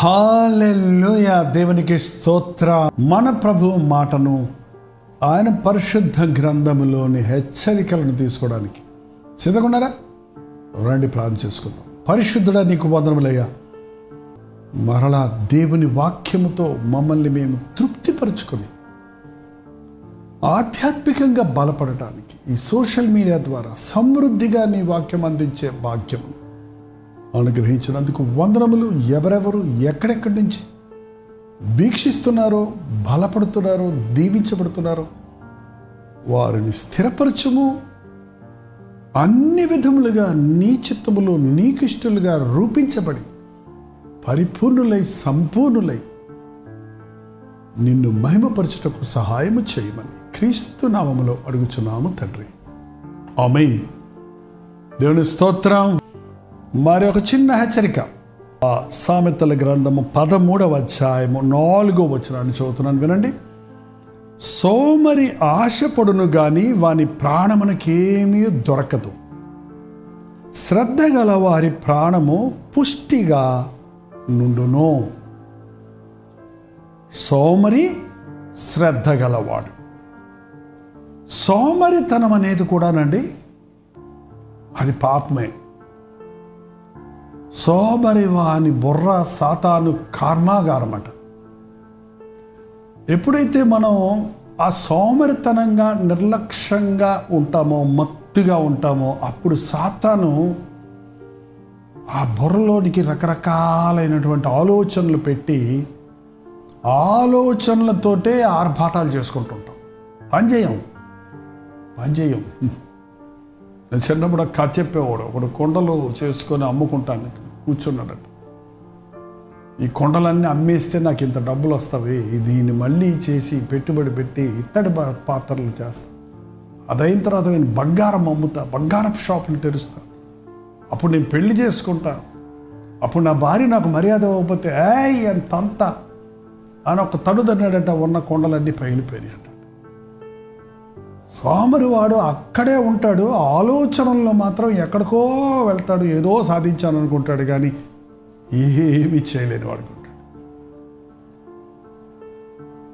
Hallelujah. దేవునికి స్తోత్ర మన ప్రభు మాటను ఆయన పరిశుద్ధ గ్రంథములోని హెచ్చరికలను తీసుకోవడానికి. సిద్ధకున్నారా రండి ప్రాణం చేసుకుందాం. పరిశుద్ధుడా నీకు వందనములయ్యా. మరలా దేవుని వాక్యముతో మమ్మల్ని మేము తృప్తిపరుచుకొని ఆధ్యాత్మికంగా బలపడటానికి ఈ సోషల్ మీడియా ద్వారా సమృద్ధిగా నీ వాక్యం అందించే భాగ్యం అనుగ్రహించినందుకు వందనములు ఎవరెవరు ఎక్కడెక్కడి నుంచి వీక్షిస్తున్నారో బలపడుతున్నారో దీవించబడుతున్నారో వారిని స్థిరపరచుము. అన్ని విధములుగా నీ చిత్తములో నీకిష్టలుగా రూపించబడి పరిపూర్ణులై సంపూర్ణులై నిన్ను మహిమపరచుటకు సహాయము చేయమని క్రీస్తు నామములో అడుగుచున్నాము తండ్రి. ఆమెన్. దేవుని స్తోత్రం. మరి ఒక చిన్న హెచ్చరిక. సామెతల గ్రంథము పదమూడవ అధ్యాయము నాలుగో వచనాన్ని చదువుతున్నాను వినండి. సోమరి ఆశపడును గాని వాని ప్రాణమునకేమీ దొరకదు. శ్రద్ధ గల వారి ప్రాణము పుష్టిగా నుండును. సోమరి శ్రద్ధ గలవాడు సోమరితనం అనేది కూడానండి అది పాపమే. సోమరి వాని బుర్ర సాతాను కర్మాగారమట. ఎప్పుడైతే మనం ఆ సోమరితనంగా నిర్లక్ష్యంగా ఉంటామో మత్తుగా ఉంటామో అప్పుడు సాతాను ఆ బుర్రలోనికి రకరకాలైనటువంటి ఆలోచనలు పెట్టి ఆలోచనలతోటే ఆర్భాటాలు చేసుకుంటుంటాం. పని చేయం. పని చేయం. నేను చిన్నప్పుడు కథ చెప్పేవాడు. ఒకడు కొండలు చేసుకొని అమ్ముకుంటాను కూర్చున్నాడట. ఈ కొండలన్నీ అమ్మేస్తే నాకు ఇంత డబ్బులు వస్తాయి దీన్ని మళ్ళీ చేసి పెట్టుబడి పెట్టి ఇత్తడి పాత్రలు చేస్తా. అదైన తర్వాత నేను బంగారం అమ్ముతా బంగారపు షాపులు తెరుస్తా. అప్పుడు నేను పెళ్ళి చేసుకుంటా. అప్పుడు నా భార్య నాకు మర్యాద ఇవ్వకపోతే ఏ అంత? అని ఒక తడుదన్నాడట ఉన్న కొండలన్నీ పగిలిపోయినాయి అంట సోమరివాడు అక్కడే ఉంటాడు ఆలోచనల్లో మాత్రం ఎక్కడికో వెళ్తాడు ఏదో సాధించాను అనుకుంటాడు కానీ ఏమీ చేయలేని వాడు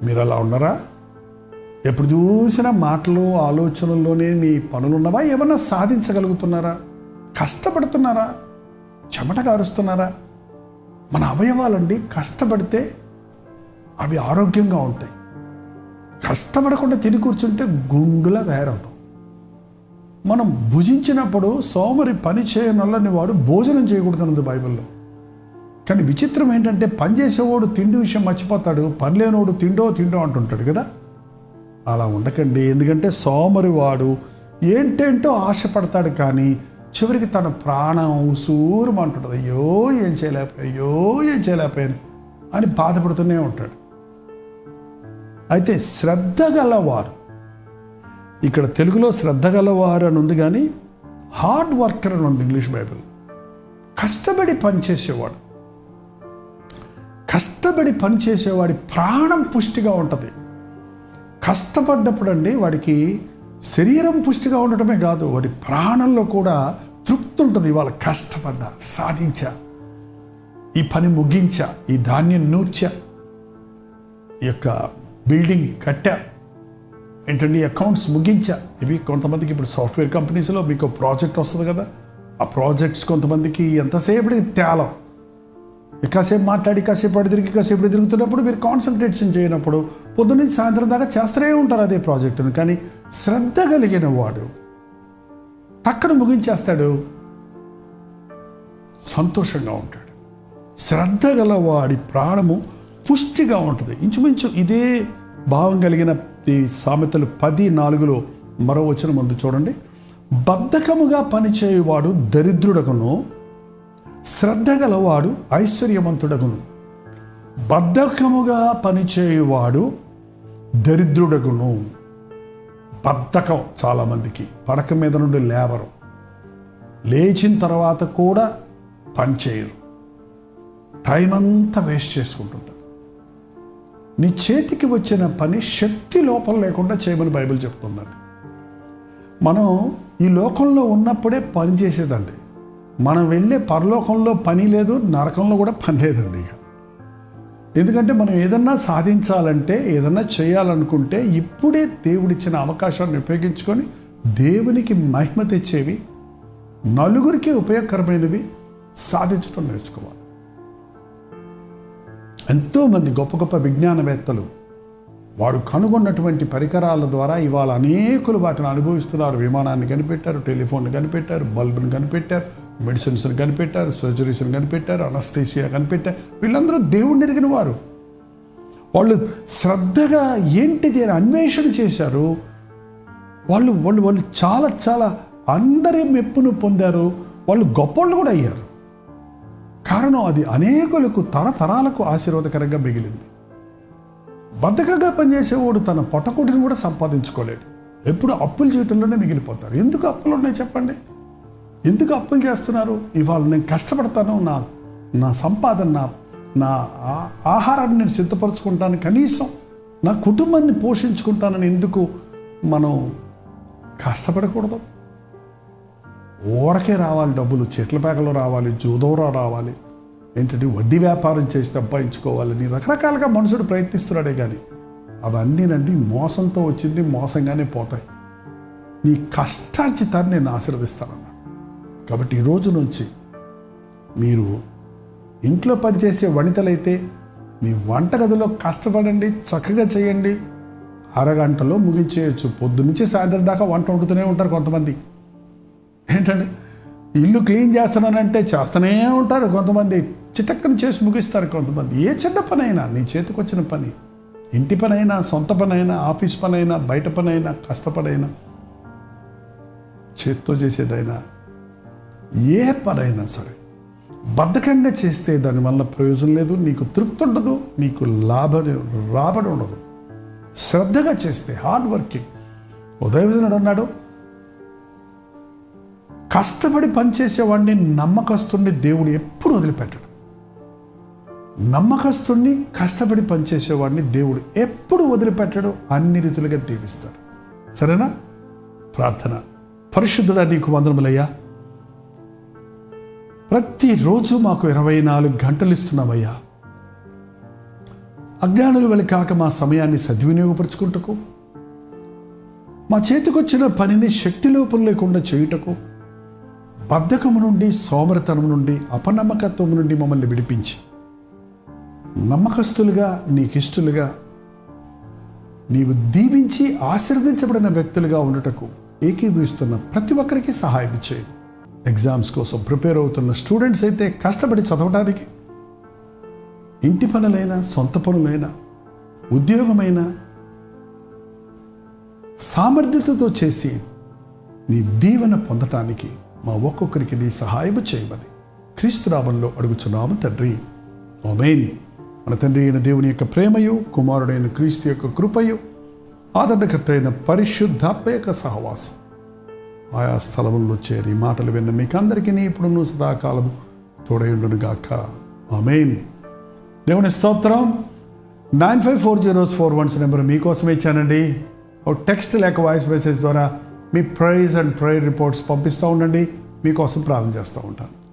మీరు అలా ఉన్నారా? ఎప్పుడు చూసినా మాటలు ఆలోచనల్లోనే మీ పనులు ఉన్నవా ఏమన్నా సాధించగలుగుతున్నారా? కష్టపడుతున్నారా? చెమట కారుస్తున్నారా మన అవయవాలండి కష్టపడితే అవి ఆరోగ్యంగా ఉంటాయి. కష్టపడకుండా తిని కూర్చుంటే గుండులా తయారవుతాం. మనం భుజించినప్పుడు సోమరి పని చేయనల్లని వాడు భోజనం చేయకూడదన్నది బైబిల్లో. కానీ విచిత్రం ఏంటంటే పని చేసేవాడు తిండి విషయం మర్చిపోతాడు పని లేనివాడు తిండో తిండో అంటుంటాడు కదా. అలా ఉండకండి ఎందుకంటే సోమరి వాడు ఏంటేంటో ఆశపడతాడు కానీ చివరికి తన ప్రాణం ఉసూరుమంటుంటుంది. అయ్యో ఏం చేయలేకపోయా అయ్యో ఏం చేయలేకపోయాను అని బాధపడుతూనే ఉంటాడు. అయితే శ్రద్ధ గలవారు. ఇక్కడ తెలుగులో శ్రద్ధ గలవారు అని ఉంది కానీ హార్డ్ వర్కర్ అని ఉంది ఇంగ్లీష్ బైబిల్. కష్టపడి పనిచేసేవాడు కష్టపడి పనిచేసేవాడి ప్రాణం పుష్టిగా ఉంటుంది. కష్టపడ్డప్పుడు అండి వాడికి శరీరం పుష్టిగా ఉండటమే కాదు వాడి ప్రాణంలో కూడా తృప్తి ఉంటుంది. ఇవాళ కష్టపడ్డా సాధించా ఈ పని ముగించా ఈ ధాన్యం నూర్చా ఈ యొక్క బిల్డింగ్ కట్టా. ఏంటండి అకౌంట్స్ ముగించా. ఇవి కొంతమందికి ఇప్పుడు సాఫ్ట్వేర్ కంపెనీస్లో మీకు ప్రాజెక్ట్ వస్తుంది కదా. ఆ ప్రాజెక్ట్స్ కొంతమందికి ఎంతసేపటికి తేలం ఇకాసేపు మాట్లాడి కాసేపు అడి తిరిగి కాసేపు తిరుగుతున్నప్పుడు మీరు కాన్సన్ట్రేషన్ చేయనప్పుడు పొద్దున్నుంచి సాయంత్రం దాకా చేస్తూనే ఉంటారు అదే ప్రాజెక్టును. కానీ శ్రద్ధ కలిగిన వాడు టక్కన ముగించేస్తాడు. సంతోషంగా ఉంటాడు. శ్రద్ధ గల వాడి ప్రాణము పుష్టిగా ఉంటుంది. ఇంచుమించు ఇదే భావం కలిగిన ఈ సామెతలు పది నాలుగులో మరో వచ్చిన ముందు చూడండి. బద్ధకముగా పనిచేయువాడు దరిద్రుడకును శ్రద్ధ గలవాడు ఐశ్వర్యవంతుడగును. బద్ధకముగా పనిచేయువాడు దరిద్రుడగును. బద్ధకం చాలామందికి పడక మీద నుండి లేవరు. లేచిన తర్వాత కూడా పనిచేయరు. టైం అంతా వేస్ట్ చేసుకుంటుంటారు. నీ చేతికి వచ్చిన పని శక్తి లోపం లేకుండా చేయమని బైబిల్ చెప్తుందండి. మనం ఈ లోకంలో ఉన్నప్పుడే పని చేసేదండి. మనం వెళ్ళే పరలోకంలో పని లేదు నరకంలో కూడా పని లేదండి ఇక. ఎందుకంటే మనం ఏదన్నా సాధించాలంటే ఏదన్నా చేయాలనుకుంటే ఇప్పుడే దేవుడిచ్చిన అవకాశాన్ని ఉపయోగించుకొని దేవునికి మహిమ తెచ్చేవి నలుగురికి ఉపయోగకరమైనవి సాధించడం నేర్చుకోవాలి. ఎంతోమంది గొప్ప గొప్ప విజ్ఞానవేత్తలు వాడు కనుగొన్నటువంటి పరికరాల ద్వారా ఇవాళ అనేకులు వాటిని అనుభవిస్తున్నారు. విమానాన్ని కనిపెట్టారు టెలిఫోన్ కనిపెట్టారు బల్బును కనిపెట్టారు మెడిసిన్స్ని కనిపెట్టారు సర్జరీస్ని కనిపెట్టారు అనస్థేషియా కనిపెట్టారు. వీళ్ళందరూ దేవుడిని ఎరిగిన వారు. వాళ్ళు శ్రద్ధగా ఏంటిది అని అన్వేషణ చేశారు. వాళ్ళు వాళ్ళు వాళ్ళు చాలా చాలా అందరి మెప్పును పొందారు. వాళ్ళు గొప్పోళ్ళు కూడా అయ్యారు. కారణం అది అనేకులకు తరతరాలకు ఆశీర్వాదకరంగా మిగిలింది. బద్ధకంగా పనిచేసేవాడు తన పొట్టకుటిని కూడా సంపాదించుకోలేడు. ఎప్పుడు అప్పులు చేయటంలోనే మిగిలిపోతారు ఎందుకు అప్పులు ఉన్నాయి చెప్పండి? ఎందుకు అప్పులు చేస్తున్నారు? ఇవాళ నేను కష్టపడతాను నా నా సంపాదన నా నా ఆహారాన్ని నేను సిద్ధపరచుకుంటాను కనీసం నా కుటుంబాన్ని పోషించుకుంటానని ఎందుకు మనం కష్టపడకూడదు? ఊరకే రావాలి డబ్బులు చెట్ల పేకలో రావాలి జూదంలో రావాలి ఏంటంటే వడ్డీ వ్యాపారం చేసి సంపాదించుకోవాలని రకరకాలుగా మనుషుడు ప్రయత్నిస్తున్నాడే కానీ అవన్నీనండి మోసంతో వచ్చింది మోసంగానే పోతాయి. నీ కష్టార్జితాన్ని నేను ఆశీర్వదిస్తానన్నా. కాబట్టి ఈ రోజు నుంచి మీరు ఇంట్లో పనిచేసే వనితలైతే మీ వంటగదిలో కష్టపడండి చక్కగా చేయండి. అరగంటలో ముగించేయచ్చు. పొద్దు నుంచి సాయంత్రం దాకా వంట వండుతూనే ఉంటారు కొంతమంది. ఏంటండి ఇల్లు క్లీన్ చేస్తున్నానంటే చేస్తూనే ఉంటారు కొంతమంది. చిటక్కన చేసి ముగిస్తారు కొంతమంది. ఏ చిన్న పనైనా నీ చేతికి వచ్చిన పని. ఇంటి పనైనా సొంత పనైనా ఆఫీస్ పనైనా బయట పనైనా కష్టపడైనా చేత్తో చేసేదైనా ఏ పనైనా సరే బద్ధకంగా చేస్తే దానివల్ల ప్రయోజనం లేదు నీకు తృప్తి ఉండదు నీకు లాభ రాబడి ఉండదు. శ్రద్ధగా చేస్తే హార్డ్ వర్కింగ్ ఉదయవిజనుడు అన్నాడు కష్టపడి పనిచేసేవాడిని నమ్మకస్తుడిని దేవుడు ఎప్పుడు వదిలిపెట్టడు. నమ్మకస్తుడిని కష్టపడి పనిచేసేవాడిని దేవుడు ఎప్పుడు వదిలిపెట్టడు అన్ని రీతులుగా దీవిస్తాడు. సరేనా? ప్రార్థన. పరిశుద్ధుడా నీకు వందనములయ్యా. ప్రతిరోజు మాకు ఇరవై నాలుగు గంటలు ఇస్తున్నావయ్యా. అజ్ఞానులు వెళ్ళి కాక మా సమయాన్ని సద్వినియోగపరుచుకుంటకు మా చేతికొచ్చిన పనిని శక్తి లోపం లేకుండా చేయుటకు బద్ధకము నుండి సోమరతనం నుండి అపనమ్మకత్వం నుండి మమ్మల్ని విడిపించి నమ్మకస్తులుగా నీకిష్టులుగా నీవు దీవించి ఆశీర్వదించబడిన వ్యక్తులుగా ఉండటకు ఏకీభవిస్తున్న ప్రతి ఒక్కరికి సహాయం చేయి. ఎగ్జామ్స్ కోసం ప్రిపేర్ అవుతున్న స్టూడెంట్స్ అయితే కష్టపడి చదవడానికి ఇంటి పనులైనా సొంత పనులైనా ఉద్యోగమైనా సామర్థ్యతతో చేసి నీ దీవెన పొందటానికి మా ఒక్కొక్కరికి నీ సహాయము చేయమని క్రీస్తునామంలో అడుగుచున్నాము తండ్రి. ఆమేన్. మన తండ్రి అయిన దేవుని యొక్క ప్రేమయు కుమారుడైన క్రీస్తు యొక్క కృపయు ఆదరణకర్త అయిన పరిశుద్ధాత్మ యొక్క సహవాసం. ఆయా స్థలముల్లో చేరి మాటలు విన్న మీకందరికీ ఇప్పుడును సదాకాలము తోడయుండును గాక ఆమెన్. దేవుని స్తోత్రం. Nine five four zeros four ones number మీకోసం ఇచ్చానండి. ఓ టెక్స్ట్ లేక వాయిస్ మెసేజ్ ద్వారా మీ ప్రైజ్ అండ్ ప్రేయర్ రిపోర్ట్స్ పంపిస్తూ ఉండండి. మీకోసం ప్రార్థన చేస్తూ ఉంటాను.